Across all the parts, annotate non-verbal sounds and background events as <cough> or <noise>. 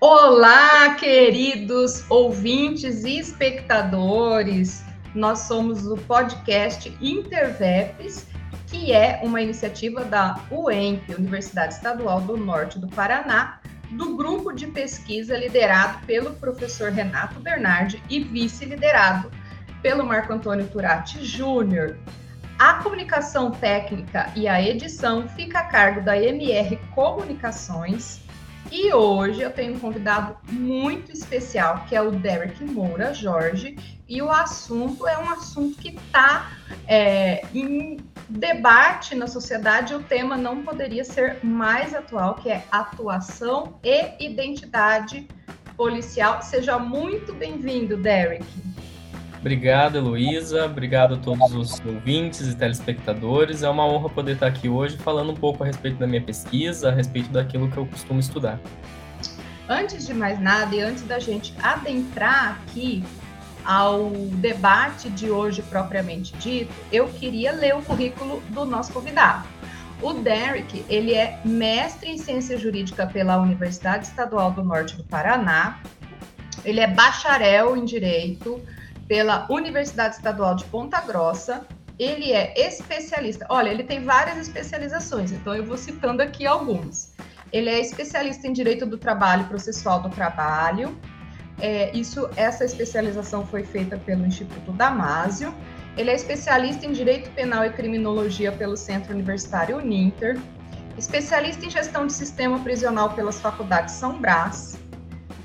Olá, queridos ouvintes e espectadores. Nós somos o podcast Intervepes, que é uma iniciativa da UEMP, Universidade Estadual do Norte do Paraná, do grupo de pesquisa liderado pelo professor Renato Bernardi e vice-liderado pelo Marco Antônio Turati Júnior. A comunicação técnica e a edição fica a cargo da MR Comunicações e hoje eu tenho um convidado muito especial, que é o Derek Moura Jorge, e o assunto é um assunto que está é, em debate na sociedade, o tema não poderia ser mais atual, que é atuação e identidade policial. Seja muito bem-vindo, Derek. Obrigado, Heloísa. Obrigado a todos os ouvintes e telespectadores. É uma honra poder estar aqui hoje falando um pouco a respeito da minha pesquisa, a respeito daquilo que eu costumo estudar. Antes de mais nada e antes da gente adentrar aqui ao debate de hoje propriamente dito, eu queria ler o currículo do nosso convidado. O Derek, ele é mestre em ciência jurídica pela Universidade Estadual do Norte do Paraná. Ele é bacharel em direito, pela Universidade Estadual de Ponta Grossa. Ele é especialista. Olha, ele tem várias especializações, então eu vou citando aqui algumas. Ele é especialista em direito do trabalho processual do trabalho. É, isso, essa especialização foi feita pelo Instituto Damásio. Ele é especialista em direito penal e criminologia pelo Centro Universitário Uninter. Especialista em gestão de sistema prisional pelas faculdades São Brás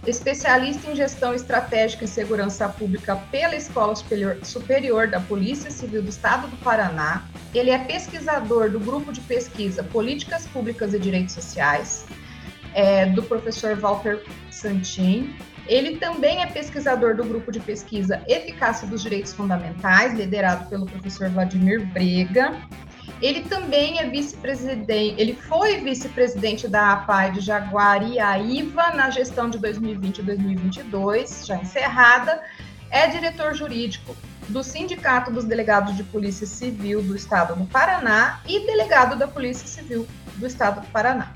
especialista em gestão estratégica e segurança pública pela Escola Superior, da Polícia Civil do Estado do Paraná. Ele é pesquisador do grupo de pesquisa Políticas Públicas e Direitos Sociais, é, do professor Walter Santin. Ele também é pesquisador do grupo de pesquisa Eficácia dos Direitos Fundamentais, liderado pelo professor Vladimir Brega. Ele também é vice-presidente, ele foi vice-presidente da APAI de Jaguariaíva na gestão de 2020 e 2022, já encerrada. É diretor jurídico do Sindicato dos Delegados de Polícia Civil do Estado do Paraná e delegado da Polícia Civil do Estado do Paraná.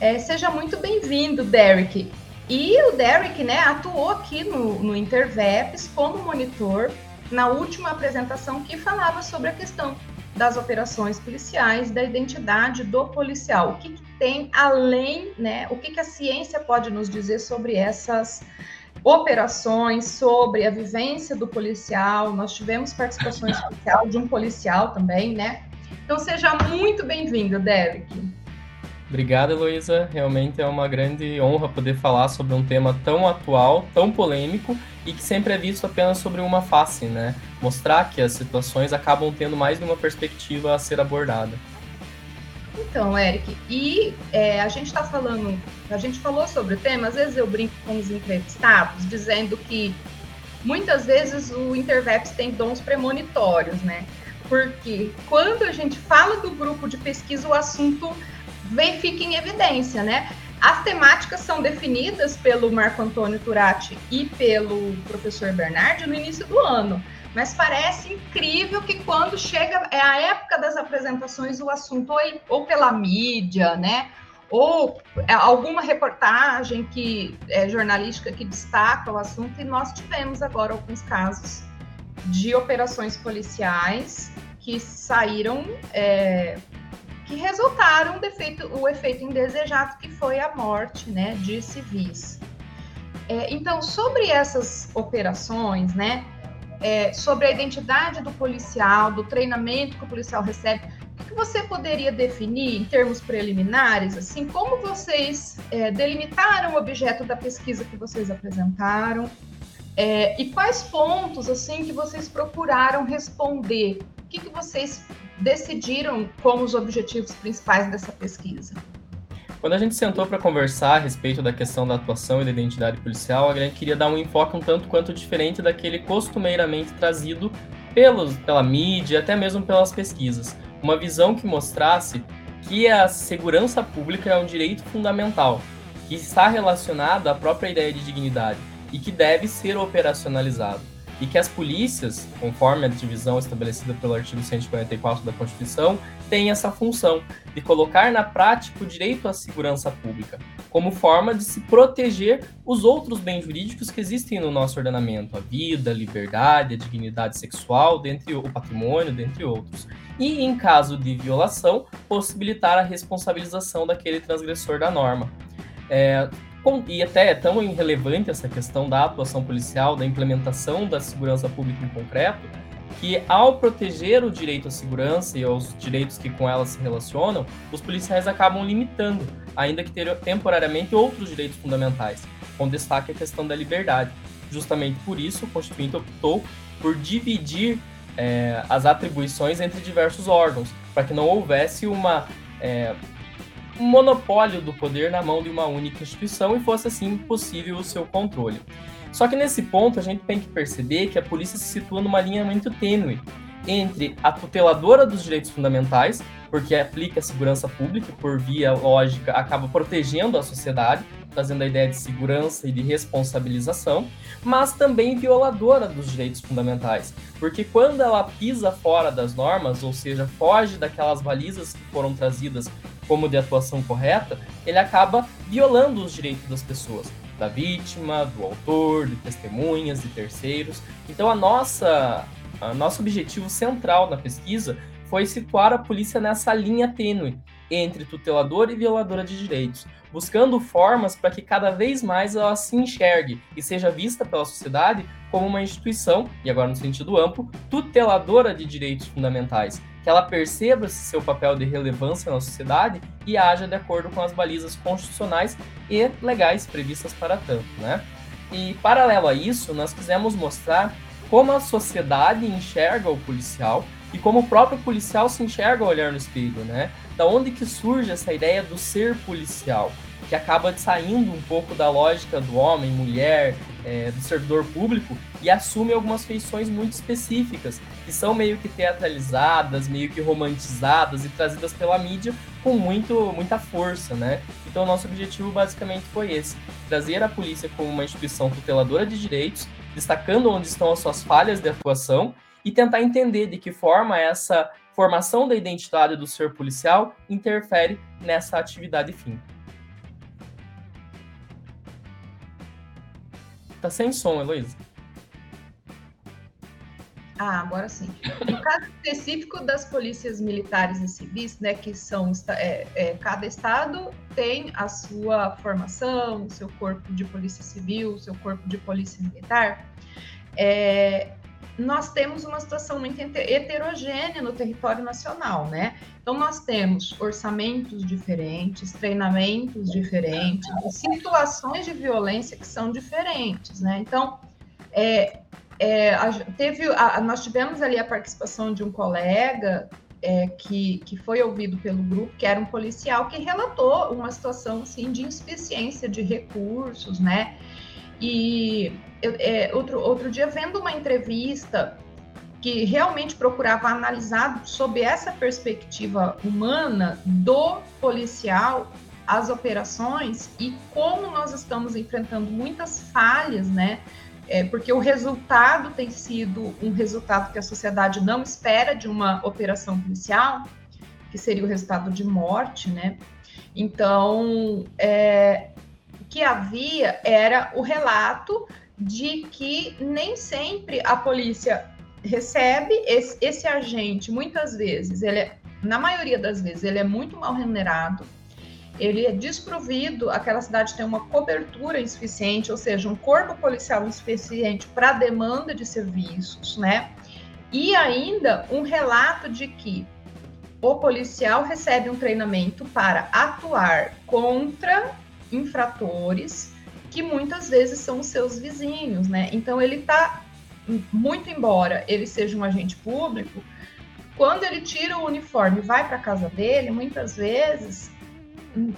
É, seja muito bem-vindo, Derek. E o Derek né, atuou aqui no, no Interveps como monitor na última apresentação que falava sobre a questão das operações policiais, da identidade do policial. O que, que tem além, né? O que, que a ciência pode nos dizer sobre essas operações, sobre a vivência do policial. Nós tivemos participação especial <laughs> de um policial também, né? Então seja muito bem-vindo, Derek. Obrigado, Heloísa. Realmente é uma grande honra poder falar sobre um tema tão atual, tão polêmico e que sempre é visto apenas sobre uma face, né? Mostrar que as situações acabam tendo mais de uma perspectiva a ser abordada. Então, Eric, e é, a gente está falando, a gente falou sobre o tema, às vezes eu brinco com os entrevistados, dizendo que muitas vezes o Interveps tem dons premonitórios, né? Porque quando a gente fala do grupo de pesquisa, o assunto vem, fica em evidência, né? As temáticas são definidas pelo Marco Antônio Turati e pelo professor Bernardi no início do ano, mas parece incrível que quando chega é a época das apresentações o assunto ou, ou pela mídia, né, ou é, alguma reportagem que é, jornalística que destaca o assunto e nós tivemos agora alguns casos de operações policiais que saíram é, que resultaram defeito, o efeito indesejado que foi a morte né, de civis. É, então, sobre essas operações, né, é, sobre a identidade do policial, do treinamento que o policial recebe, o que você poderia definir em termos preliminares, assim, como vocês é, delimitaram o objeto da pesquisa que vocês apresentaram é, e quais pontos, assim, que vocês procuraram responder? O que, que vocês decidiram como os objetivos principais dessa pesquisa? Quando a gente sentou para conversar a respeito da questão da atuação e da identidade policial, a gente queria dar um enfoque um tanto quanto diferente daquele costumeiramente trazido pelos, pela mídia, até mesmo pelas pesquisas. Uma visão que mostrasse que a segurança pública é um direito fundamental, que está relacionado à própria ideia de dignidade e que deve ser operacionalizado. E que as polícias, conforme a divisão estabelecida pelo artigo 144 da Constituição, têm essa função de colocar na prática o direito à segurança pública, como forma de se proteger os outros bens jurídicos que existem no nosso ordenamento, a vida, a liberdade, a dignidade sexual, dentre o patrimônio, dentre outros. E, em caso de violação, possibilitar a responsabilização daquele transgressor da norma. É, e até é tão irrelevante essa questão da atuação policial, da implementação da segurança pública em concreto, que ao proteger o direito à segurança e aos direitos que com ela se relacionam, os policiais acabam limitando, ainda que temporariamente, outros direitos fundamentais, com destaque a questão da liberdade. Justamente por isso, o Constituinte optou por dividir é, as atribuições entre diversos órgãos, para que não houvesse uma é, um monopólio do poder na mão de uma única instituição e fosse assim possível o seu controle. Só que nesse ponto a gente tem que perceber que a polícia se situa numa linha muito tênue entre a tuteladora dos direitos fundamentais, porque aplica a segurança pública por via lógica acaba protegendo a sociedade, trazendo a ideia de segurança e de responsabilização, mas também violadora dos direitos fundamentais, porque quando ela pisa fora das normas, ou seja, foge daquelas balizas que foram trazidas como de atuação correta, ele acaba violando os direitos das pessoas, da vítima, do autor, de testemunhas, de terceiros. Então a nossa, a nosso objetivo central na pesquisa foi situar a polícia nessa linha tênue entre tuteladora e violadora de direitos, buscando formas para que cada vez mais ela se enxergue e seja vista pela sociedade como uma instituição, e agora no sentido amplo, tuteladora de direitos fundamentais, que ela perceba seu papel de relevância na sociedade e haja de acordo com as balizas constitucionais e legais previstas para tanto, né? E paralelo a isso, nós quisemos mostrar como a sociedade enxerga o policial e como o próprio policial se enxerga ao olhar no espelho, né? Da onde que surge essa ideia do ser policial? que acaba saindo um pouco da lógica do homem, mulher, é, do servidor público e assume algumas feições muito específicas, que são meio que teatralizadas, meio que romantizadas e trazidas pela mídia com muito, muita força, né? Então, nosso objetivo basicamente foi esse: trazer a polícia como uma instituição tuteladora de direitos, destacando onde estão as suas falhas de atuação e tentar entender de que forma essa formação da identidade do ser policial interfere nessa atividade fim. Tá sem som, Heloísa. Ah, agora sim. No caso específico das polícias militares e civis, né, que são é, é, cada estado tem a sua formação, seu corpo de polícia civil, seu corpo de polícia militar. É, nós temos uma situação muito heterogênea no território nacional, né? Então, nós temos orçamentos diferentes, treinamentos diferentes, situações de violência que são diferentes, né? Então, é, é, a, teve, a, nós tivemos ali a participação de um colega é, que, que foi ouvido pelo grupo, que era um policial, que relatou uma situação assim, de insuficiência de recursos, né? E eu, é, outro, outro dia, vendo uma entrevista que realmente procurava analisar sob essa perspectiva humana do policial as operações e como nós estamos enfrentando muitas falhas, né? É, porque o resultado tem sido um resultado que a sociedade não espera de uma operação policial, que seria o resultado de morte, né? Então, é, que havia era o relato de que nem sempre a polícia recebe esse, esse agente, muitas vezes, ele é, na maioria das vezes, ele é muito mal remunerado, ele é desprovido, aquela cidade tem uma cobertura insuficiente, ou seja, um corpo policial insuficiente para a demanda de serviços, né? E ainda um relato de que o policial recebe um treinamento para atuar contra infratores que muitas vezes são os seus vizinhos, né? Então ele está muito embora ele seja um agente público, quando ele tira o uniforme vai para casa dele, muitas vezes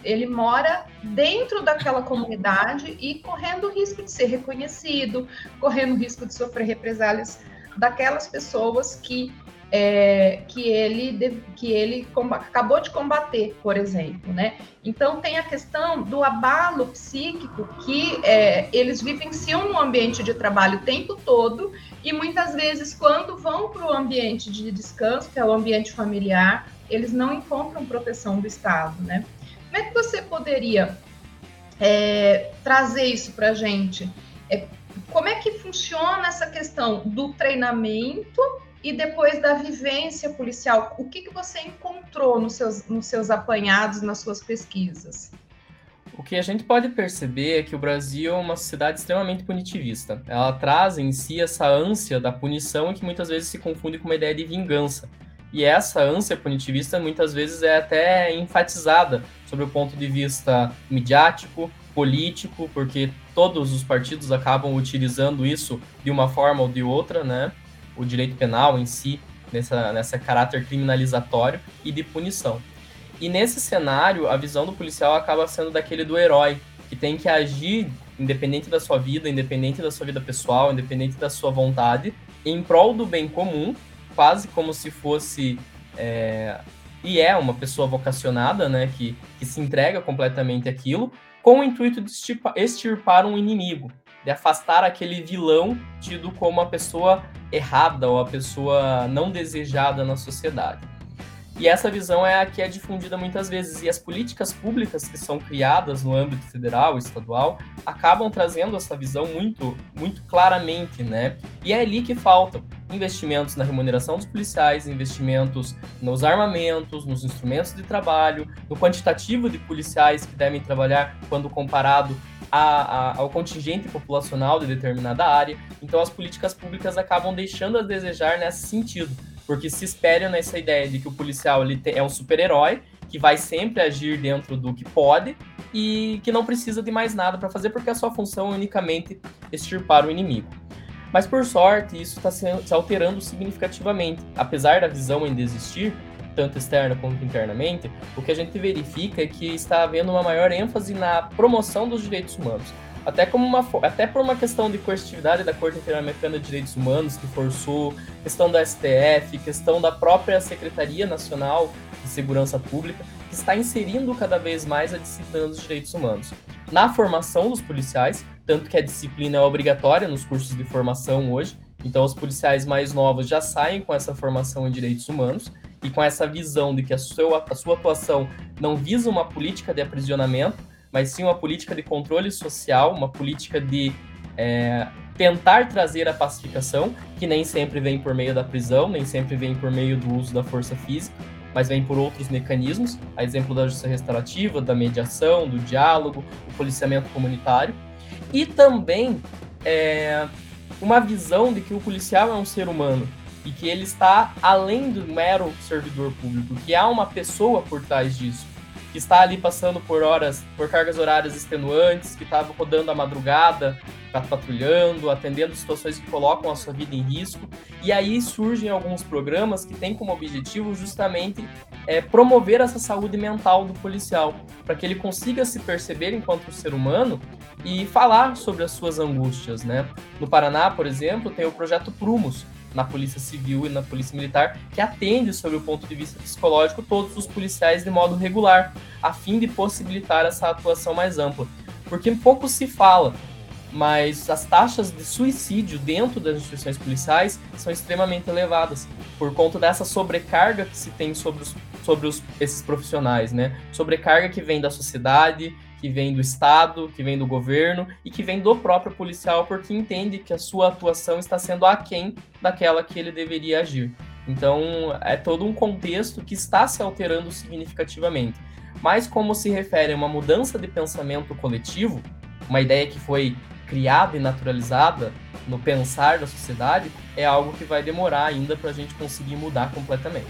ele mora dentro daquela comunidade e correndo o risco de ser reconhecido, correndo o risco de sofrer represálias daquelas pessoas que é, que ele, que ele acabou de combater, por exemplo, né? Então tem a questão do abalo psíquico que é, eles vivenciam no ambiente de trabalho o tempo todo e muitas vezes, quando vão para o ambiente de descanso, que é o ambiente familiar, eles não encontram proteção do Estado, né? Como é que você poderia é, trazer isso para a gente? É, como é que funciona essa questão do treinamento e depois da vivência policial? O que, que você encontrou nos seus, nos seus apanhados, nas suas pesquisas? O que a gente pode perceber é que o Brasil é uma sociedade extremamente punitivista. Ela traz em si essa ânsia da punição que muitas vezes se confunde com uma ideia de vingança. E essa ânsia punitivista muitas vezes é até enfatizada sobre o ponto de vista midiático, político, porque todos os partidos acabam utilizando isso de uma forma ou de outra, né? O direito penal em si, nessa, nessa caráter criminalizatório e de punição. E nesse cenário, a visão do policial acaba sendo daquele do herói, que tem que agir independente da sua vida, independente da sua vida pessoal, independente da sua vontade, em prol do bem comum quase como se fosse. É, e é uma pessoa vocacionada, né? Que, que se entrega completamente aquilo, com o intuito de extirpar um inimigo, de afastar aquele vilão tido como a pessoa errada ou a pessoa não desejada na sociedade. E essa visão é a que é difundida muitas vezes. E as políticas públicas que são criadas no âmbito federal, estadual, acabam trazendo essa visão muito, muito claramente, né? E é ali que faltam investimentos na remuneração dos policiais, investimentos nos armamentos, nos instrumentos de trabalho, no quantitativo de policiais que devem trabalhar quando comparado a, a, ao contingente populacional de determinada área. Então, as políticas públicas acabam deixando a desejar nesse sentido porque se espera nessa ideia de que o policial ele é um super-herói que vai sempre agir dentro do que pode e que não precisa de mais nada para fazer porque a sua função é unicamente extirpar o inimigo. Mas por sorte, isso está se alterando significativamente. Apesar da visão ainda existir, tanto externa quanto internamente, o que a gente verifica é que está havendo uma maior ênfase na promoção dos direitos humanos até como uma até por uma questão de coercitividade da Corte Interamericana de Direitos Humanos que forçou, questão da STF, questão da própria Secretaria Nacional Segurança Pública, que está inserindo cada vez mais a disciplina dos direitos humanos na formação dos policiais, tanto que a disciplina é obrigatória nos cursos de formação hoje. Então os policiais mais novos já saem com essa formação em direitos humanos e com essa visão de que a sua, a sua atuação não visa uma política de aprisionamento, mas sim uma política de controle social, uma política de é, tentar trazer a pacificação, que nem sempre vem por meio da prisão, nem sempre vem por meio do uso da força física, mas vem por outros mecanismos, a exemplo da justiça restaurativa, da mediação, do diálogo, o policiamento comunitário, e também é, uma visão de que o policial é um ser humano e que ele está além do mero servidor público, que há uma pessoa por trás disso que está ali passando por horas, por cargas horárias extenuantes, que estava rodando a madrugada, tá patrulhando, atendendo situações que colocam a sua vida em risco. E aí surgem alguns programas que têm como objetivo justamente é, promover essa saúde mental do policial, para que ele consiga se perceber enquanto ser humano e falar sobre as suas angústias, né? No Paraná, por exemplo, tem o projeto Prumos, na Polícia Civil e na Polícia Militar, que atende, sob o ponto de vista psicológico, todos os policiais de modo regular, a fim de possibilitar essa atuação mais ampla. Porque pouco se fala, mas as taxas de suicídio dentro das instituições policiais são extremamente elevadas, por conta dessa sobrecarga que se tem sobre, os, sobre os, esses profissionais, né? Sobrecarga que vem da sociedade, que vem do Estado, que vem do governo e que vem do próprio policial, porque entende que a sua atuação está sendo aquém daquela que ele deveria agir. Então, é todo um contexto que está se alterando significativamente. Mas, como se refere a uma mudança de pensamento coletivo, uma ideia que foi criada e naturalizada no pensar da sociedade, é algo que vai demorar ainda para a gente conseguir mudar completamente.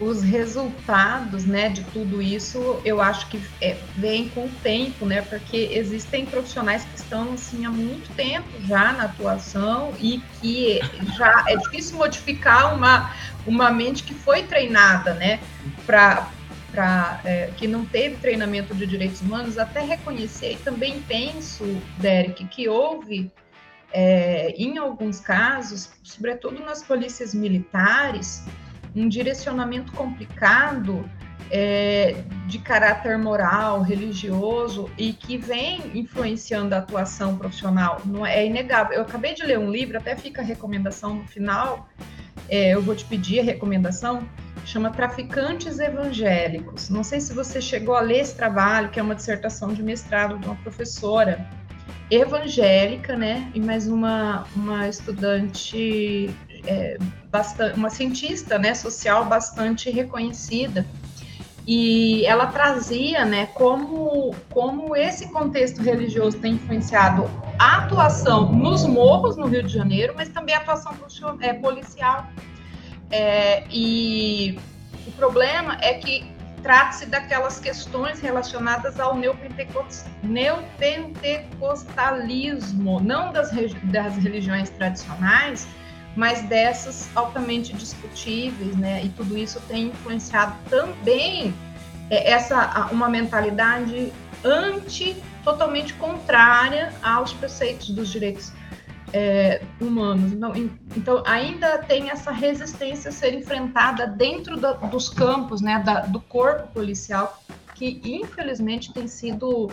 Os resultados né, de tudo isso, eu acho que é, vem com o tempo, né? Porque existem profissionais que estão assim há muito tempo já na atuação e que já é difícil modificar uma, uma mente que foi treinada, né? Para para é, que não teve treinamento de direitos humanos, até reconhecer e também penso, Derek, que houve é, em alguns casos, sobretudo nas polícias militares, um direcionamento complicado é, de caráter moral, religioso e que vem influenciando a atuação profissional. Não é, é inegável. Eu acabei de ler um livro, até fica a recomendação no final. É, eu vou te pedir a recomendação. Chama Traficantes Evangélicos. Não sei se você chegou a ler esse trabalho, que é uma dissertação de mestrado de uma professora evangélica, né? E mais uma, uma estudante, é, bastante, uma cientista né, social bastante reconhecida e ela trazia, né, como, como esse contexto religioso tem influenciado a atuação nos morros no Rio de Janeiro, mas também a atuação é, policial. É, e o problema é que trata-se daquelas questões relacionadas ao neopentecostalismo, não das, das religiões tradicionais, mas dessas altamente discutíveis, né? E tudo isso tem influenciado também é, essa uma mentalidade anti, totalmente contrária aos preceitos dos direitos é, humanos. Então, então, ainda tem essa resistência a ser enfrentada dentro da, dos campos, né? Da, do corpo policial, que infelizmente tem sido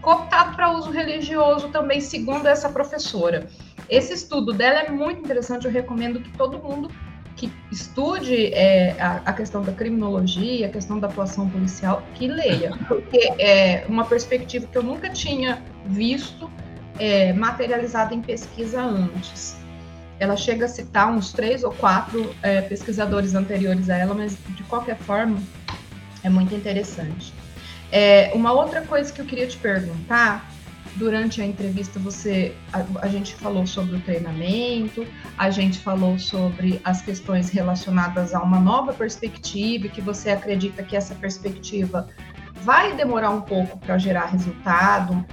cooptado para uso religioso também, segundo essa professora. Esse estudo dela é muito interessante, eu recomendo que todo mundo que estude é, a, a, questão da criminologia, a questão da atuação policial, que leia, <laughs> porque é uma perspectiva que eu nunca tinha visto é, materializada em pesquisa antes. Ela chega a citar uns três ou quatro é, pesquisadores anteriores a ela, mas de qualquer forma é muito interessante. É, uma outra coisa que eu queria te perguntar durante a entrevista você a, a, gente falou sobre o treinamento, a gente falou sobre as questões relacionadas a uma nova perspectiva, que você acredita que essa perspectiva vai demorar um pouco para gerar resultado,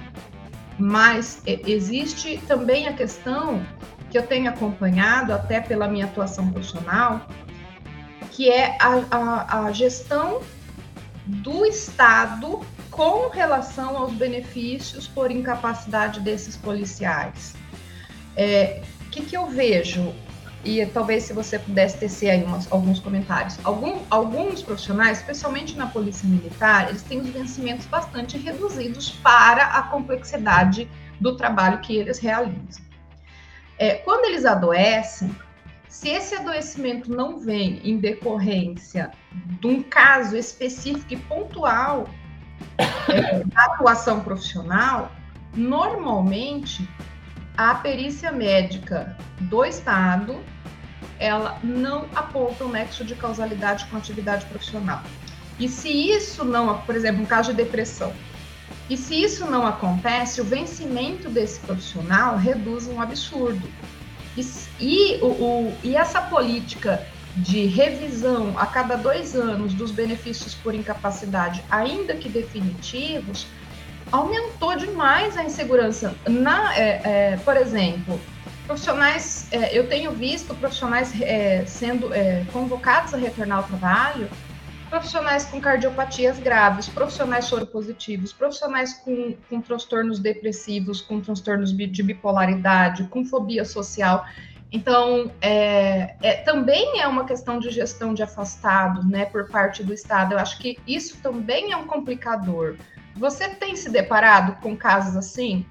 mas existe também a questão que eu tenho acompanhado até pela minha atuação profissional, que é a, a, a gestão do Estado com relação aos benefícios por incapacidade desses policiais. O é, que, que eu vejo? E talvez se você pudesse tecer aí umas, alguns comentários. Algum, alguns profissionais, especialmente na polícia militar, eles têm os vencimentos bastante reduzidos para a complexidade do trabalho que eles realizam. É, quando eles adoecem, se esse adoecimento não vem em decorrência de um caso específico e pontual, é, <coughs> atuação profissional, normalmente a perícia médica do Estado ela não aponta um nexo de causalidade com atividade profissional. E se isso não, por exemplo, um caso de depressão, e se isso não acontece, o vencimento desse profissional reduz um absurdo. E, e, o, o, e essa política de revisão a cada dois anos dos benefícios por incapacidade, ainda que definitivos, aumentou demais a insegurança. Na, é, é, por exemplo, profissionais, é, eu tenho visto profissionais é, sendo é, convocados a retornar ao trabalho, profissionais com cardiopatias graves, profissionais soropositivos, profissionais com, com transtornos depressivos, com transtornos de bipolaridade, com fobia social. Então, é, é, também é uma questão de gestão de afastados, né, por parte do Estado. Eu acho que isso também é um complicador. Você tem se deparado com casos assim?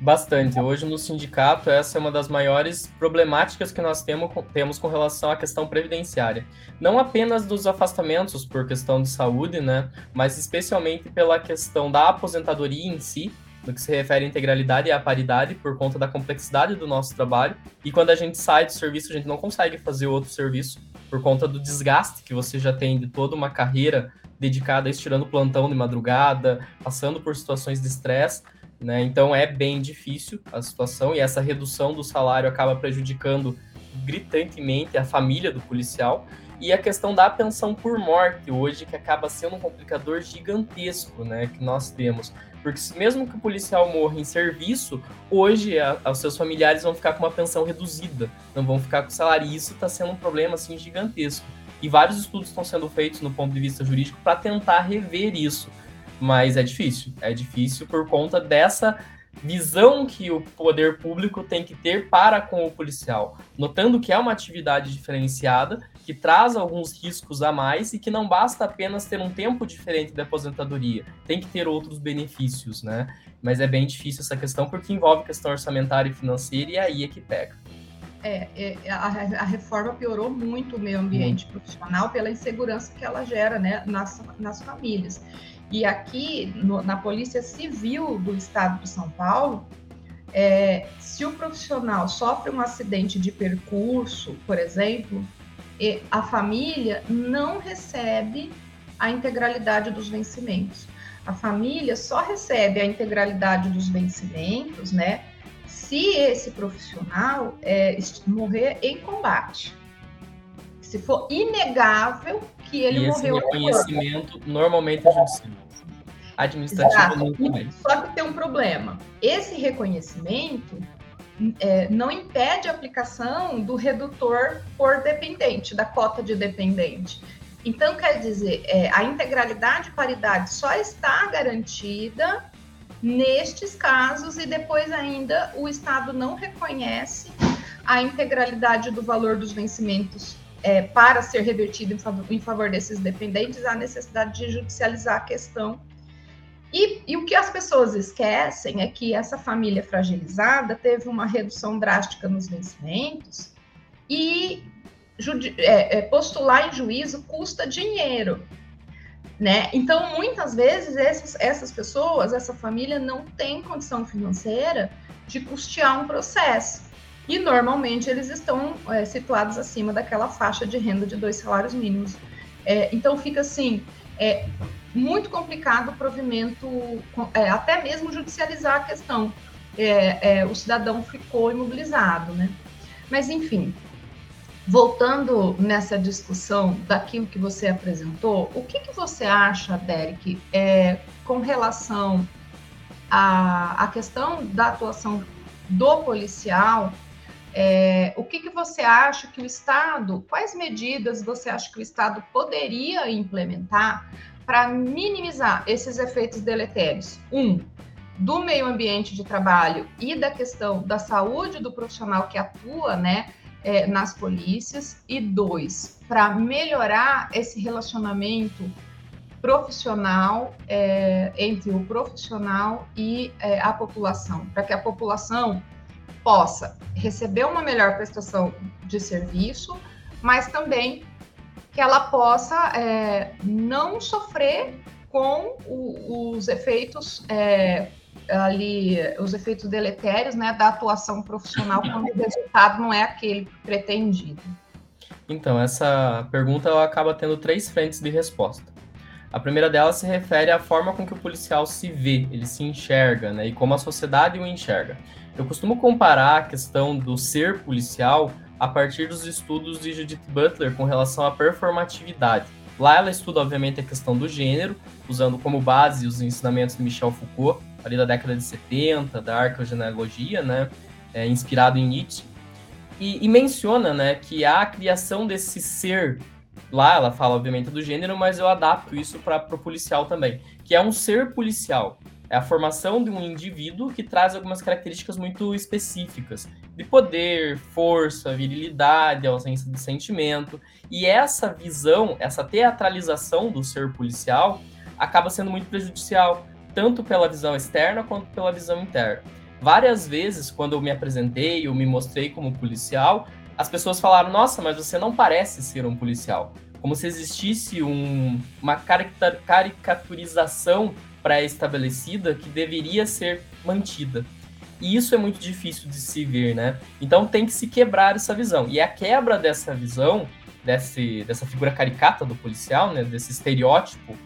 Bastante. Hoje no sindicato, essa é uma das maiores problemáticas que nós temos, temos com relação à questão previdenciária. Não apenas dos afastamentos por questão de saúde, né, mas especialmente pela questão da aposentadoria em si, no que se refere à integralidade e à paridade, por conta da complexidade do nosso trabalho. E quando a gente sai do serviço, a gente não consegue fazer outro serviço por conta do desgaste que você já tem de toda uma carreira dedicada a estirando plantão de madrugada, passando por situações de estresse. Né? Então é bem difícil a situação e essa redução do salário acaba prejudicando gritantemente a família do policial e a questão da pensão por morte hoje que acaba sendo um complicador gigantesco, né, que nós temos. Porque mesmo que o policial morra em serviço, hoje a, os seus familiares vão ficar com uma pensão reduzida, não vão ficar com salário. E isso está sendo um problema assim gigantesco. E vários estudos estão sendo feitos no ponto de vista jurídico para tentar rever isso. Mas é difícil. É difícil por conta dessa visão que o poder público tem que ter para com o policial, notando que é uma atividade diferenciada, que traz alguns riscos a mais e que não basta apenas ter um tempo diferente da aposentadoria, tem que ter outros benefícios, né? Mas é bem difícil essa questão porque envolve questão orçamentária e financeira e aí é que pega. É, é a, a, reforma piorou muito o meio ambiente hum. profissional pela insegurança que ela gera né, nas, nas famílias. E aqui, no, na Polícia Civil do Estado de São Paulo, é, se o profissional sofre um acidente de percurso, por exemplo, a família não recebe a integralidade dos vencimentos. A família só recebe a integralidade dos vencimentos, né? Se esse profissional é, morrer em combate. Se for inegável que ele e morreu. Esse reconhecimento normalmente é judicial administrativo Só que tem um problema. Esse reconhecimento é, não impede a aplicação do redutor por dependente, da cota de dependente. Então, quer dizer, é, a integralidade e paridade só está garantida nestes casos e depois ainda o Estado não reconhece a integralidade do valor dos vencimentos é, para ser revertido em favor, em favor desses dependentes, há necessidade de judicializar a questão e, e, o que as pessoas esquecem é que essa família fragilizada teve uma redução drástica nos vencimentos e é, é, postular em juízo custa dinheiro. Né? Então, muitas vezes, essas, essas pessoas, essa família não tem condição financeira de custear um processo. E normalmente eles estão é, situados acima daquela faixa de renda de dois salários mínimos. É, então fica assim, é, muito complicado o provimento, é, até mesmo judicializar a questão. É, é, o cidadão ficou imobilizado, né? Mas, enfim, voltando nessa discussão daquilo que você apresentou, o que, que você acha, Derek, é, com relação à, à questão da atuação do policial é, o que, que você acha que o Estado, quais medidas você acha que o Estado poderia implementar para minimizar esses efeitos deletérios? Um, do meio ambiente de trabalho e da questão da saúde do profissional que atua, né, é, nas polícias. E dois, para melhorar esse relacionamento profissional é, entre o profissional e é, a população, para que a população possa receber uma melhor prestação de serviço, mas também que ela possa é, não sofrer com o, os efeitos é, ali, os efeitos deletérios né, da atuação profissional quando o resultado não é aquele pretendido. Então, essa pergunta acaba tendo três frentes de resposta. A primeira delas se refere à forma com que o policial se vê, ele se enxerga, né, e como a sociedade o enxerga. Eu costumo comparar a questão do ser policial a partir dos estudos de Judith Butler com relação à performatividade. Lá ela estuda, obviamente, a questão do gênero, usando como base os ensinamentos de Michel Foucault, ali da década de 70, da arqueogenealogia, né, é, inspirado em Nietzsche, e, e, menciona né, que a criação desse ser, lá ela fala, obviamente, do gênero, mas eu adapto isso para o policial também, que é um ser policial. É a formação de um indivíduo que traz algumas características muito específicas de poder, força, virilidade, ausência de sentimento. E essa visão, essa teatralização do ser policial acaba sendo muito prejudicial, tanto pela visão externa quanto pela visão interna. Várias vezes, quando eu me apresentei, eu me mostrei como policial, as pessoas falaram: Nossa, mas você não parece ser um policial. Como se existisse um, uma caricaturização pré-estabelecida que deveria ser mantida. E isso é muito difícil de se ver, né? Então tem que se quebrar essa visão. E a quebra dessa visão, desse, dessa figura caricata do policial, né? Desse estereótipo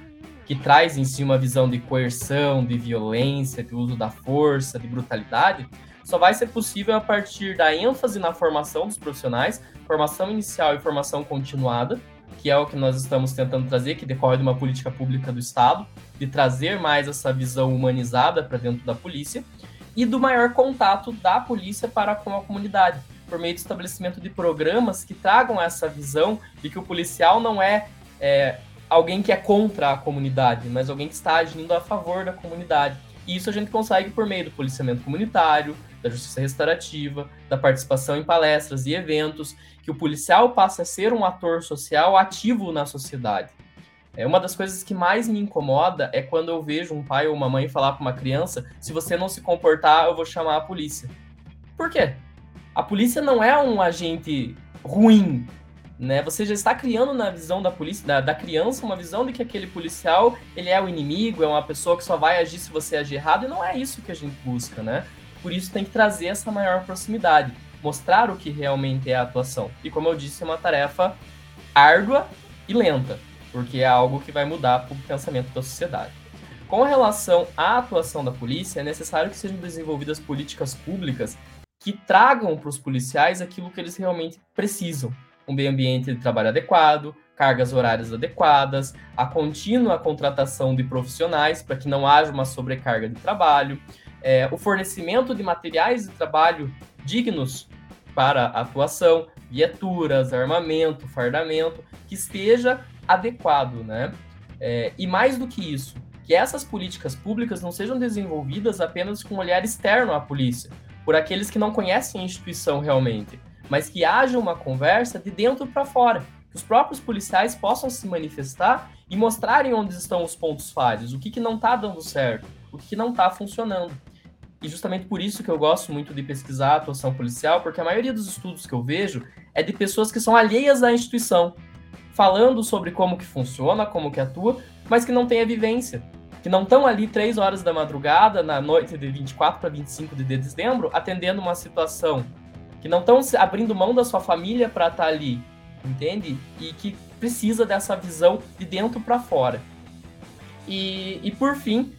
que traz em si uma visão de coerção, de violência, de uso da força, de brutalidade, só vai ser possível a partir da ênfase na formação dos profissionais, formação inicial e formação continuada, que é o que nós estamos tentando trazer, que decorre de uma política pública do Estado, de trazer mais essa visão humanizada para dentro da polícia, e do maior contato da polícia para com a comunidade, por meio do estabelecimento de programas que tragam essa visão de que o policial não é, é alguém que é contra a comunidade, mas alguém que está agindo a favor da comunidade. E isso a gente consegue por meio do policiamento comunitário, da justiça restaurativa, da participação em palestras e eventos, que o policial passe a ser um ator social ativo na sociedade. É uma das coisas que mais me incomoda é quando eu vejo um pai ou uma mãe falar para uma criança: se você não se comportar, eu vou chamar a polícia. Por quê? A polícia não é um agente ruim, né? Você já está criando na visão da polícia, da, da, criança, uma visão de que aquele policial ele é o inimigo, é uma pessoa que só vai agir se você agir errado, e não é isso que a gente busca, né? Por isso tem que trazer essa maior proximidade, mostrar o que realmente é a atuação. E como eu disse, é uma tarefa árdua e lenta porque é algo que vai mudar o pensamento da sociedade. Com relação à atuação da polícia, é necessário que sejam desenvolvidas políticas públicas que tragam para os policiais aquilo que eles realmente precisam: um meio ambiente de trabalho adequado, cargas horárias adequadas, a contínua contratação de profissionais para que não haja uma sobrecarga de trabalho, é, o fornecimento de materiais de trabalho dignos para atuação, viaturas, armamento, fardamento, que esteja adequado, né? É, e mais do que isso, que essas políticas públicas não sejam desenvolvidas apenas com um olhar externo à polícia, por aqueles que não conhecem a instituição realmente, mas que haja uma conversa de dentro para fora, que os próprios policiais possam se manifestar e mostrarem onde estão os pontos falhos, o que, que não está dando certo, o que, que não está funcionando. E justamente por isso que eu gosto muito de pesquisar a atuação policial, porque a maioria dos estudos que eu vejo é de pessoas que são alheias à instituição, falando sobre como que funciona, como que atua, mas que não tem a vivência. Que não estão ali três horas da madrugada, na noite de 24 para 25 de dezembro, atendendo uma situação. Que não estão abrindo mão da sua família para estar tá ali, entende? E que precisa dessa visão de dentro para fora. E, e por fim,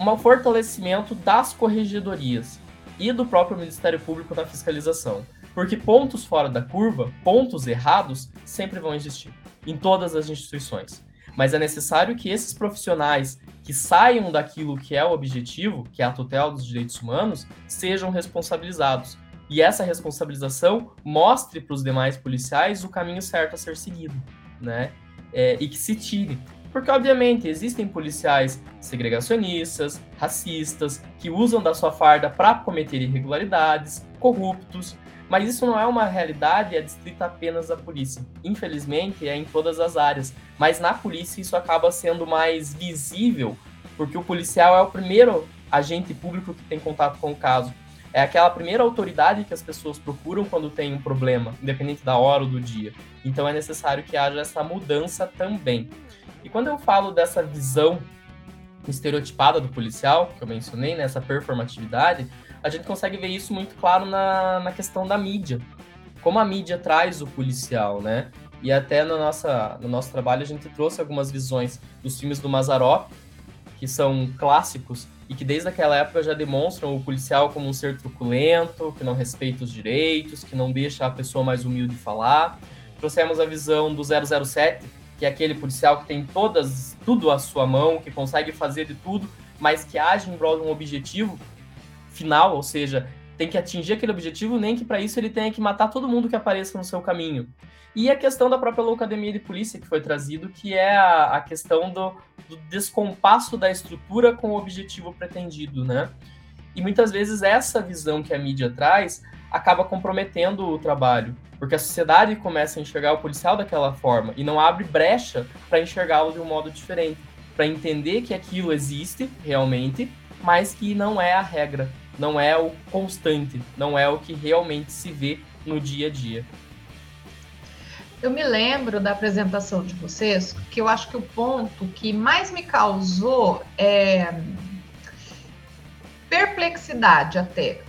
um fortalecimento das corregedorias e do próprio Ministério Público na fiscalização. Porque pontos fora da curva, pontos errados, sempre vão existir em todas as instituições. Mas é necessário que esses profissionais que saiam daquilo que é o objetivo, que é a tutela dos direitos humanos, sejam responsabilizados. E essa responsabilização mostre para os demais policiais o caminho certo a ser seguido, né? É, e que se tire. Porque, obviamente, existem policiais segregacionistas, racistas, que usam da sua farda para cometer irregularidades, corruptos, mas isso não é uma realidade adstrita apenas à polícia. Infelizmente, é em todas as áreas. Mas na polícia isso acaba sendo mais visível, porque o policial é o primeiro agente público que tem contato com o caso. É aquela primeira autoridade que as pessoas procuram quando tem um problema, independente da hora ou do dia. Então é necessário que haja essa mudança também. E quando eu falo dessa visão estereotipada do policial, que eu mencionei, né, performatividade, a gente consegue ver isso muito claro na, na questão da mídia. Como a mídia traz o policial, né? E até no, nossa, no nosso trabalho a gente trouxe algumas visões dos filmes do Mazarop, que são clássicos e que desde aquela época já demonstram o policial como um ser truculento, que não respeita os direitos, que não deixa a pessoa mais humilde falar. Trouxemos a visão do 007, que é aquele policial que tem todas tudo à sua mão, que consegue fazer de tudo, mas que age em prol de um objetivo final, ou seja, tem que atingir aquele objetivo, nem que para isso ele tenha que matar todo mundo que apareça no seu caminho. E a questão da própria Loucademia de Polícia que foi trazido, que é a, a questão do, do, descompasso da estrutura com o objetivo pretendido, né? E muitas vezes essa visão que a mídia traz acaba comprometendo o trabalho, porque a sociedade começa a enxergar o policial daquela forma e não abre brecha para enxergá-lo de um modo diferente, para entender que aquilo existe realmente, mas que não é a regra, não é o constante, não é o que realmente se vê no dia a dia. Eu me lembro da apresentação de vocês, que eu acho que o ponto que mais me causou é perplexidade até,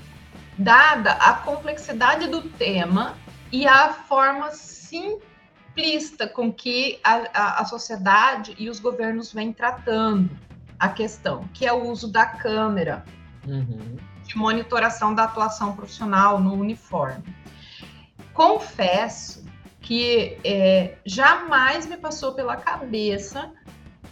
dada a complexidade do tema e a forma simplista com que a, a, a sociedade e os governos vêm tratando a questão, que é o uso da câmera. Uhum de monitoração da atuação profissional no uniforme. Confesso que é, jamais me passou pela cabeça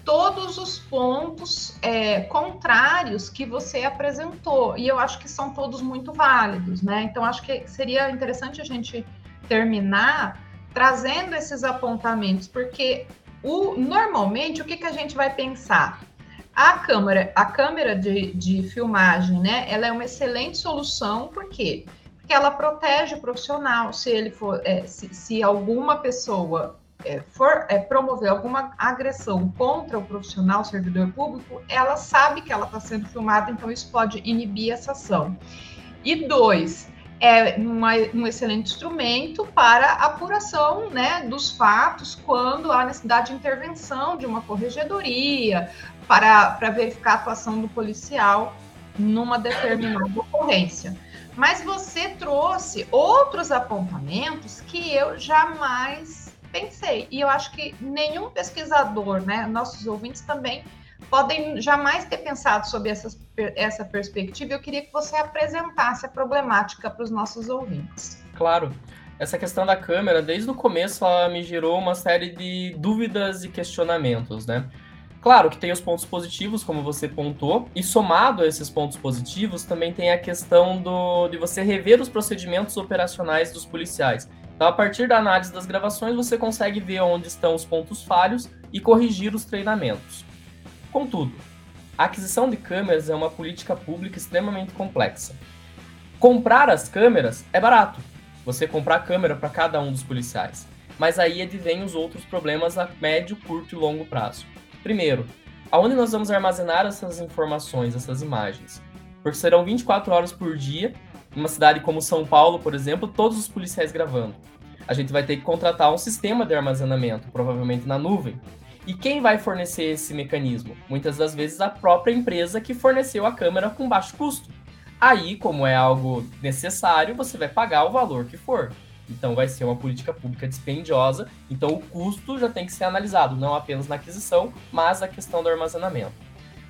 todos os pontos é, contrários que você apresentou, e eu acho que são todos muito válidos, né? Então, acho que seria interessante a gente terminar trazendo esses apontamentos, porque o, normalmente o que, que a gente vai pensar? A câmera, a câmera de, de filmagem, né? Ela é uma excelente solução, por quê? Porque ela protege o profissional. Se ele for, é, se, se alguma pessoa é, for é, promover alguma agressão contra o profissional servidor público, ela sabe que ela está sendo filmada, então isso pode inibir essa ação. E dois, é uma, um excelente instrumento para apuração né, dos fatos quando há necessidade de intervenção de uma corregedoria, para, para verificar a atuação do policial numa determinada ocorrência. Mas você trouxe outros apontamentos que eu jamais pensei. E eu acho que nenhum pesquisador, né, nossos ouvintes também, podem jamais ter pensado sobre essa perspectiva. Eu queria que você apresentasse a problemática para os nossos ouvintes. Claro. Essa questão da câmera, desde o começo, ela me gerou uma série de dúvidas e questionamentos, né? Claro que tem os pontos positivos, como você pontuou, e somado a esses pontos positivos, também tem a questão do, de você rever os procedimentos operacionais dos policiais. Então, a partir da análise das gravações, você consegue ver onde estão os pontos falhos e corrigir os treinamentos. Contudo, a aquisição de câmeras é uma política pública extremamente complexa. Comprar as câmeras é barato, você comprar câmera para cada um dos policiais, mas aí advém os outros problemas a médio, curto e longo prazo. Primeiro, aonde nós vamos armazenar essas informações, essas imagens? Porque serão 24 horas por dia, numa cidade como São Paulo, por exemplo, todos os policiais gravando. A gente vai ter que contratar um sistema de armazenamento, provavelmente na nuvem. E quem vai fornecer esse mecanismo? Muitas das vezes a própria empresa que forneceu a câmera com baixo custo. Aí, como é algo necessário, você vai pagar o valor que for. Então vai ser uma política pública dispendiosa, então o custo já tem que ser analisado, não apenas na aquisição, mas a questão do armazenamento.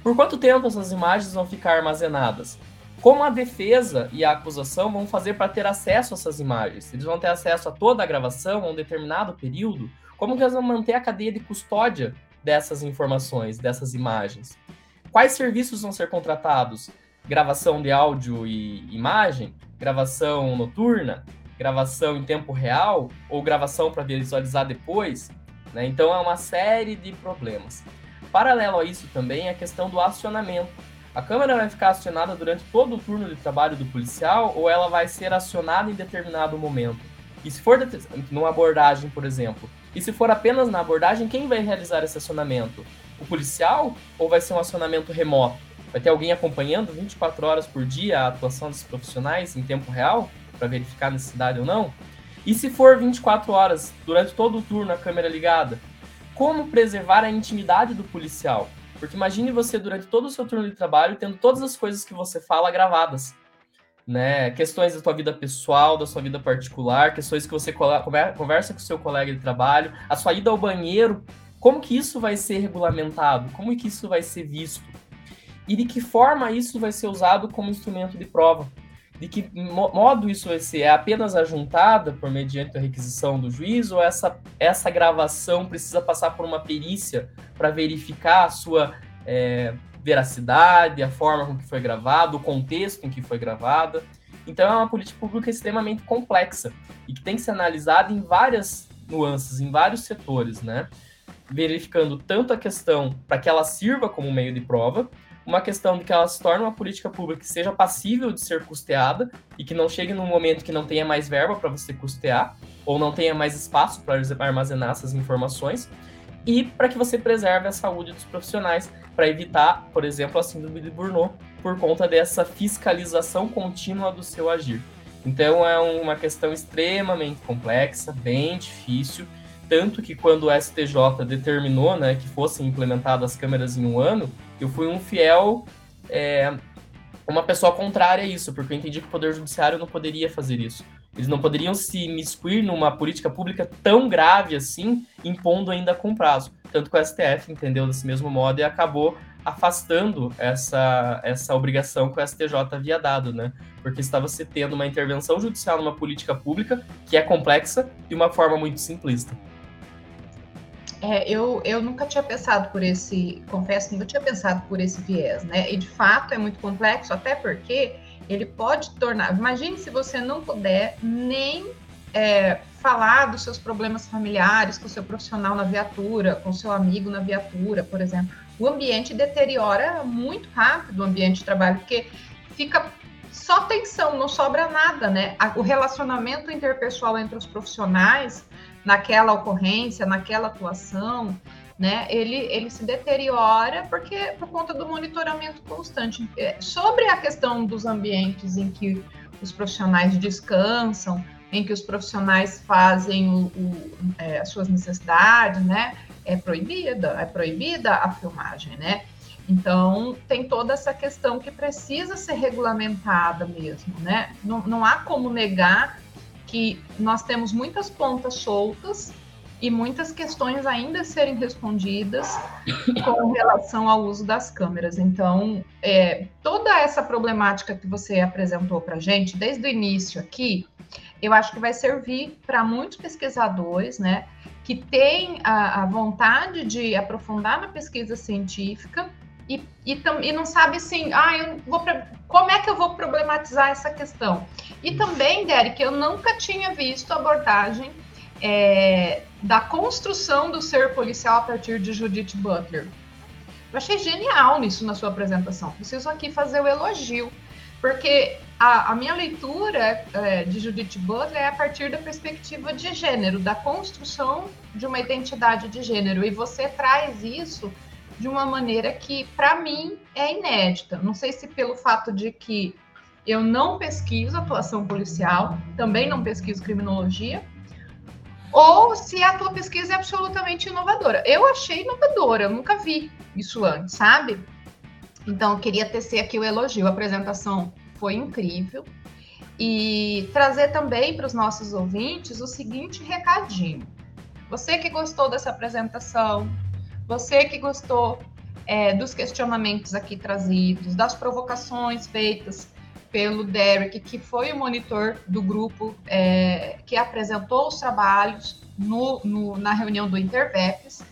Por quanto tempo essas imagens vão ficar armazenadas? Como a defesa e a acusação vão fazer para ter acesso a essas imagens? Eles vão ter acesso a toda a gravação a um determinado período? Como que eles vão manter a cadeia de custódia dessas informações, dessas imagens? Quais serviços vão ser contratados? Gravação de áudio e imagem? Gravação noturna? Gravação em tempo real ou gravação para visualizar depois. Né? Então é uma série de problemas. Paralelo a isso também é a questão do acionamento. A câmera vai ficar acionada durante todo o turno de trabalho do policial ou ela vai ser acionada em determinado momento? E se for numa abordagem, por exemplo, e se for apenas na abordagem, quem vai realizar esse acionamento? O policial ou vai ser um acionamento remoto? Vai ter alguém acompanhando 24 horas por dia a atuação dos profissionais em tempo real? Para verificar a necessidade ou não? E se for 24 horas, durante todo o turno, a câmera ligada, como preservar a intimidade do policial? Porque imagine você, durante todo o seu turno de trabalho, tendo todas as coisas que você fala gravadas. Né? Questões da sua vida pessoal, da sua vida particular, questões que você conversa com seu colega de trabalho, a sua ida ao banheiro, como que isso vai ser regulamentado? Como que isso vai ser visto? E de que forma isso vai ser usado como instrumento de prova? De que modo isso vai ser? É apenas ajuntada por mediante a requisição do juiz ou essa, essa gravação precisa passar por uma perícia para verificar a sua é, veracidade, a forma com que foi gravado, o contexto em que foi gravada? Então é uma política pública extremamente complexa e que tem que ser analisada em várias nuances, em vários setores, né? Verificando tanto a questão para que ela sirva como meio de prova, uma questão de que ela se torne uma política pública que seja passível de ser custeada e que não chegue num momento que não tenha mais verba para você custear ou não tenha mais espaço para armazenar essas informações e para que você preserve a saúde dos profissionais para evitar, por exemplo, a síndrome de Burnout por conta dessa fiscalização contínua do seu agir. Então é uma questão extremamente complexa, bem difícil, tanto que quando o STJ determinou né, que fossem implementadas as câmeras em um ano, eu fui um fiel, é, uma pessoa contrária a isso, porque eu entendi que o Poder Judiciário não poderia fazer isso. Eles não poderiam se miscuir numa política pública tão grave assim, impondo ainda com prazo. Tanto que o STF entendeu desse mesmo modo e acabou afastando essa, essa obrigação que o STJ havia dado, né? Porque estava se tendo uma intervenção judicial numa política pública que é complexa de uma forma muito simplista. É, eu, eu nunca tinha pensado por esse, confesso, nunca tinha pensado por esse viés, né? E de fato é muito complexo, até porque ele pode tornar. Imagine se você não puder nem é, falar dos seus problemas familiares com o seu profissional na viatura, com o seu amigo na viatura, por exemplo, o ambiente deteriora muito rápido o ambiente de trabalho, porque fica só tensão, não sobra nada, né? O relacionamento interpessoal entre os profissionais naquela ocorrência, naquela atuação, né? Ele, ele se deteriora porque por conta do monitoramento constante. É, sobre a questão dos ambientes em que os profissionais descansam, em que os profissionais fazem o, o, é, as suas necessidades, né? É proibida, é proibida a filmagem, né? Então, tem toda essa questão que precisa ser regulamentada mesmo, né? Não, não há como negar que nós temos muitas pontas soltas e muitas questões ainda a serem respondidas com relação ao uso das câmeras. Então, é, toda essa problemática que você apresentou para a gente, desde o início aqui, eu acho que vai servir para muitos pesquisadores, né, que têm a, a vontade de aprofundar na pesquisa científica e, e, e, não sabe assim, ah, eu vou como é que eu vou problematizar essa questão? E também, Derek, eu nunca tinha visto abordagem é, da construção do ser policial a partir de Judith Butler. Eu achei genial nisso na sua apresentação. Preciso aqui fazer o elogio, porque a, a minha leitura é, de Judith Butler é a partir da perspectiva de gênero, da construção de uma identidade de gênero, e você traz isso de uma maneira que, para mim, é inédita. Não sei se pelo fato de que eu não pesquiso atuação policial, também não pesquiso criminologia, ou se a tua pesquisa é absolutamente inovadora. Eu achei inovadora, eu nunca vi isso antes, sabe? Então, eu queria tecer aqui o elogio. A apresentação foi incrível. E trazer também para os nossos ouvintes o seguinte recadinho. Você que gostou dessa apresentação, você que gostou é, dos questionamentos aqui trazidos, das provocações feitas pelo Derek, que foi o monitor do grupo é, que apresentou os trabalhos no, no, na reunião do Interveps,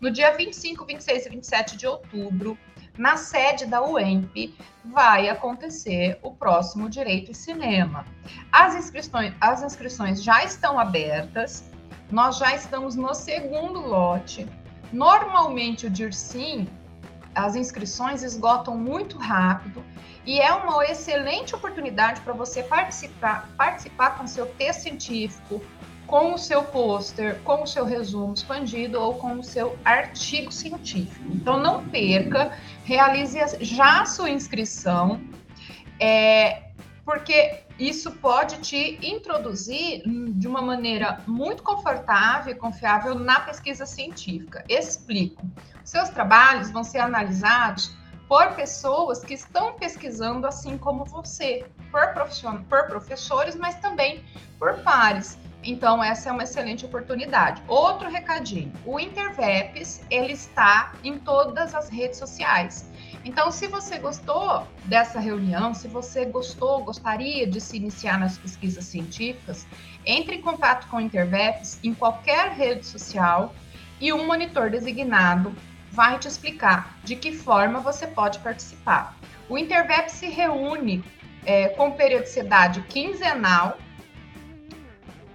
no dia 25, 26 e 27 de outubro, na sede da UEMP, vai acontecer o próximo Direito e Cinema. As inscrições, as inscrições já estão abertas, nós já estamos no segundo lote, Normalmente o DIRSIM, as inscrições esgotam muito rápido e é uma excelente oportunidade para você participar, participar com seu texto científico, com o seu pôster, com o seu resumo expandido ou com o seu artigo científico. Então não perca, realize já a sua inscrição, é, porque isso pode te introduzir de uma maneira muito confortável e confiável na pesquisa científica. Explico. Seus trabalhos vão ser analisados por pessoas que estão pesquisando assim como você, por, por professores, mas também por pares. Então, essa é uma excelente oportunidade. Outro recadinho: o Interveps ele está em todas as redes sociais. Então, se você gostou dessa reunião, se você gostou, gostaria de se iniciar nas pesquisas científicas, entre em contato com o Interveps em qualquer rede social e um monitor designado vai te explicar de que forma você pode participar. O Interveps se reúne é, com periodicidade quinzenal,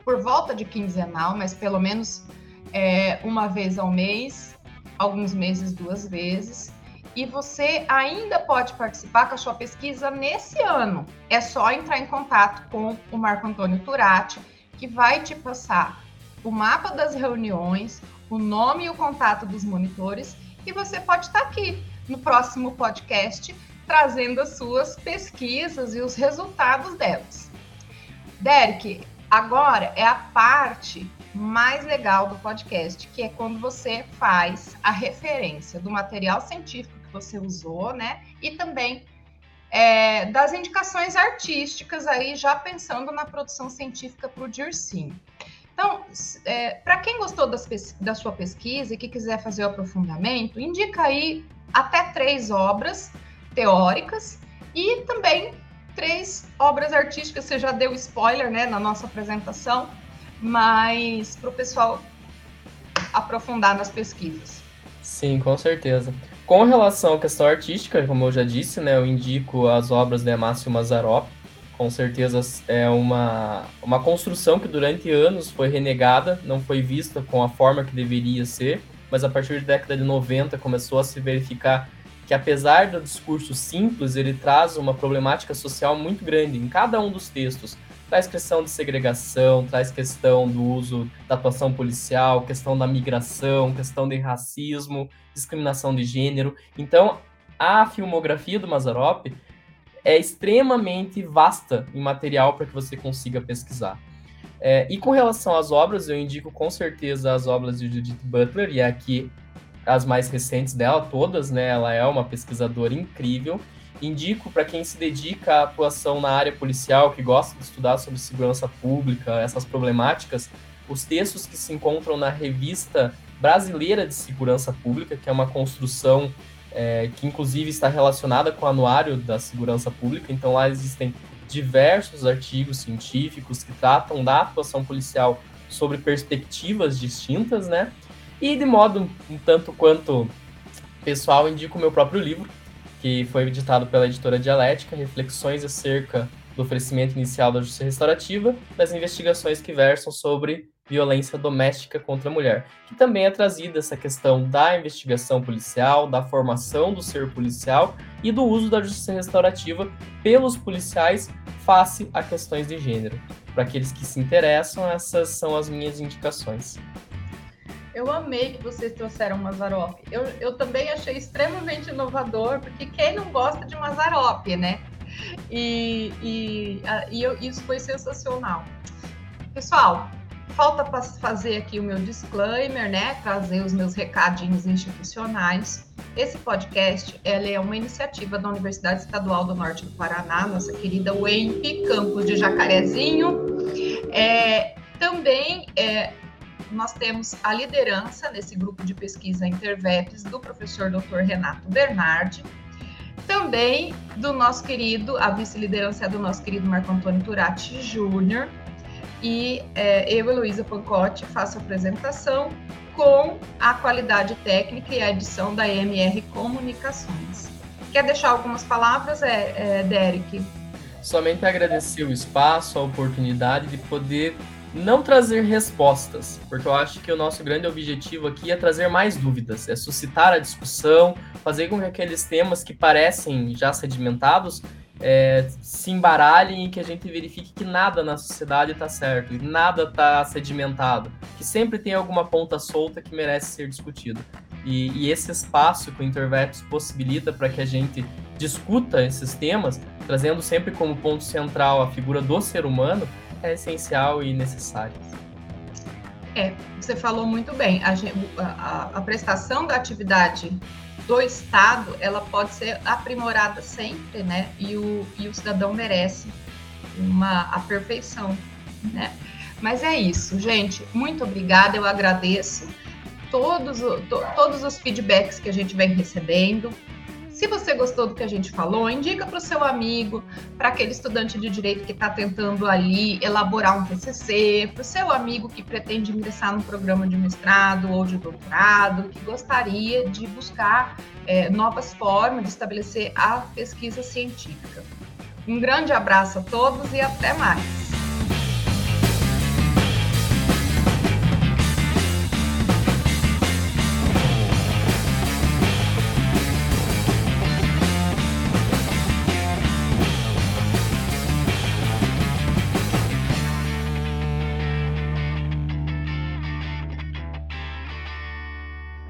por volta de quinzenal, mas pelo menos é, uma vez ao mês, alguns meses duas vezes e você ainda pode participar com a sua pesquisa nesse ano. É só entrar em contato com o Marco Antônio Turati, que vai te passar o mapa das reuniões, o nome e o contato dos monitores, e você pode estar aqui no próximo podcast trazendo as suas pesquisas e os resultados delas. Derek, agora é a parte mais legal do podcast, que é quando você faz a referência do material científico que você usou, né? E também é, das indicações artísticas aí, já pensando na produção científica para o DIRSIM. Então, é, para quem gostou da sua pesquisa e que quiser fazer o aprofundamento, indica aí até três obras teóricas e também três obras artísticas. Você já deu spoiler né, na nossa apresentação, mas para o pessoal aprofundar nas pesquisas. Sim, com certeza. Com relação à questão artística, como eu já disse, né, eu indico as obras de Márcio Mazarop, Com certeza é uma, uma construção que durante anos foi renegada, não foi vista com a forma que deveria ser, mas a partir da década de 90 começou a se verificar que apesar do discurso simples, ele traz uma problemática social muito grande em cada um dos textos. Traz questão de segregação, traz questão do uso da atuação policial, questão da migração, questão de racismo, discriminação de gênero. Então, a filmografia do Mazarop é extremamente vasta em material para que você consiga pesquisar. É, e com relação às obras, eu indico com certeza as obras de Judith Butler, e aqui as mais recentes dela, todas, né? Ela é uma pesquisadora incrível. Indico para quem se dedica à atuação na área policial, que gosta de estudar sobre segurança pública, essas problemáticas, os textos que se encontram na revista brasileira de segurança pública, que é uma construção é, que inclusive está relacionada com o anuário da segurança pública. Então lá existem diversos artigos científicos que tratam da atuação policial sobre perspectivas distintas, né? E de modo um tanto quanto pessoal, indico o meu próprio livro, que foi editado pela editora Dialética, Reflexões acerca do oferecimento inicial da justiça restaurativa, das investigações que versam sobre violência doméstica contra a mulher, que também é trazida essa questão da investigação policial, da formação do ser policial e do uso da justiça restaurativa pelos policiais face a questões de gênero. Para aqueles que se interessam, essas são as minhas indicações. Eu amei que vocês trouxeram Mazarop. Eu, eu também achei extremamente inovador, porque quem não gosta de Mazarop, né? E, e, e eu, isso foi sensacional. Pessoal, falta fazer aqui o meu disclaimer, né? Trazer os meus recadinhos institucionais. Esse podcast é uma iniciativa da Universidade Estadual do Norte do Paraná, nossa querida UEMP, campus de Jacarezinho. É, também é, nós temos a liderança nesse grupo de pesquisa Interveps do professor Dr. Renato Bernardi, também do nosso querido, a vice-liderança é do nosso querido Marco Antônio Turati Júnior, e é, eu, Heloísa Pancotti, faço a apresentação com a qualidade técnica e a edição da EMR Comunicações. Quer deixar algumas palavras, é, é, Derek? Somente agradecer o espaço, a oportunidade de poder não trazer respostas, porque eu acho que o nosso grande objetivo aqui é trazer mais dúvidas, é suscitar a discussão, fazer com que aqueles temas que parecem já sedimentados é, se embaralhem e que a gente verifique que nada na sociedade está certo, e nada está sedimentado, que sempre tem alguma ponta solta que merece ser discutido. E, e esse espaço que o Interveps possibilita para que a gente discuta esses temas, trazendo sempre como ponto central a figura do ser humano, é essencial e necessário. É, você falou muito bem. A, a, a prestação da atividade do Estado, ela pode ser aprimorada sempre, né? E o, e o cidadão merece uma a perfeição, né? Mas é isso, gente. Muito obrigada, eu agradeço todos, to, todos os feedbacks que a gente vem recebendo. Se você gostou do que a gente falou, indica para o seu amigo, para aquele estudante de direito que está tentando ali elaborar um TCC, para o seu amigo que pretende ingressar no programa de mestrado ou de doutorado, que gostaria de buscar é, novas formas de estabelecer a pesquisa científica. Um grande abraço a todos e até mais!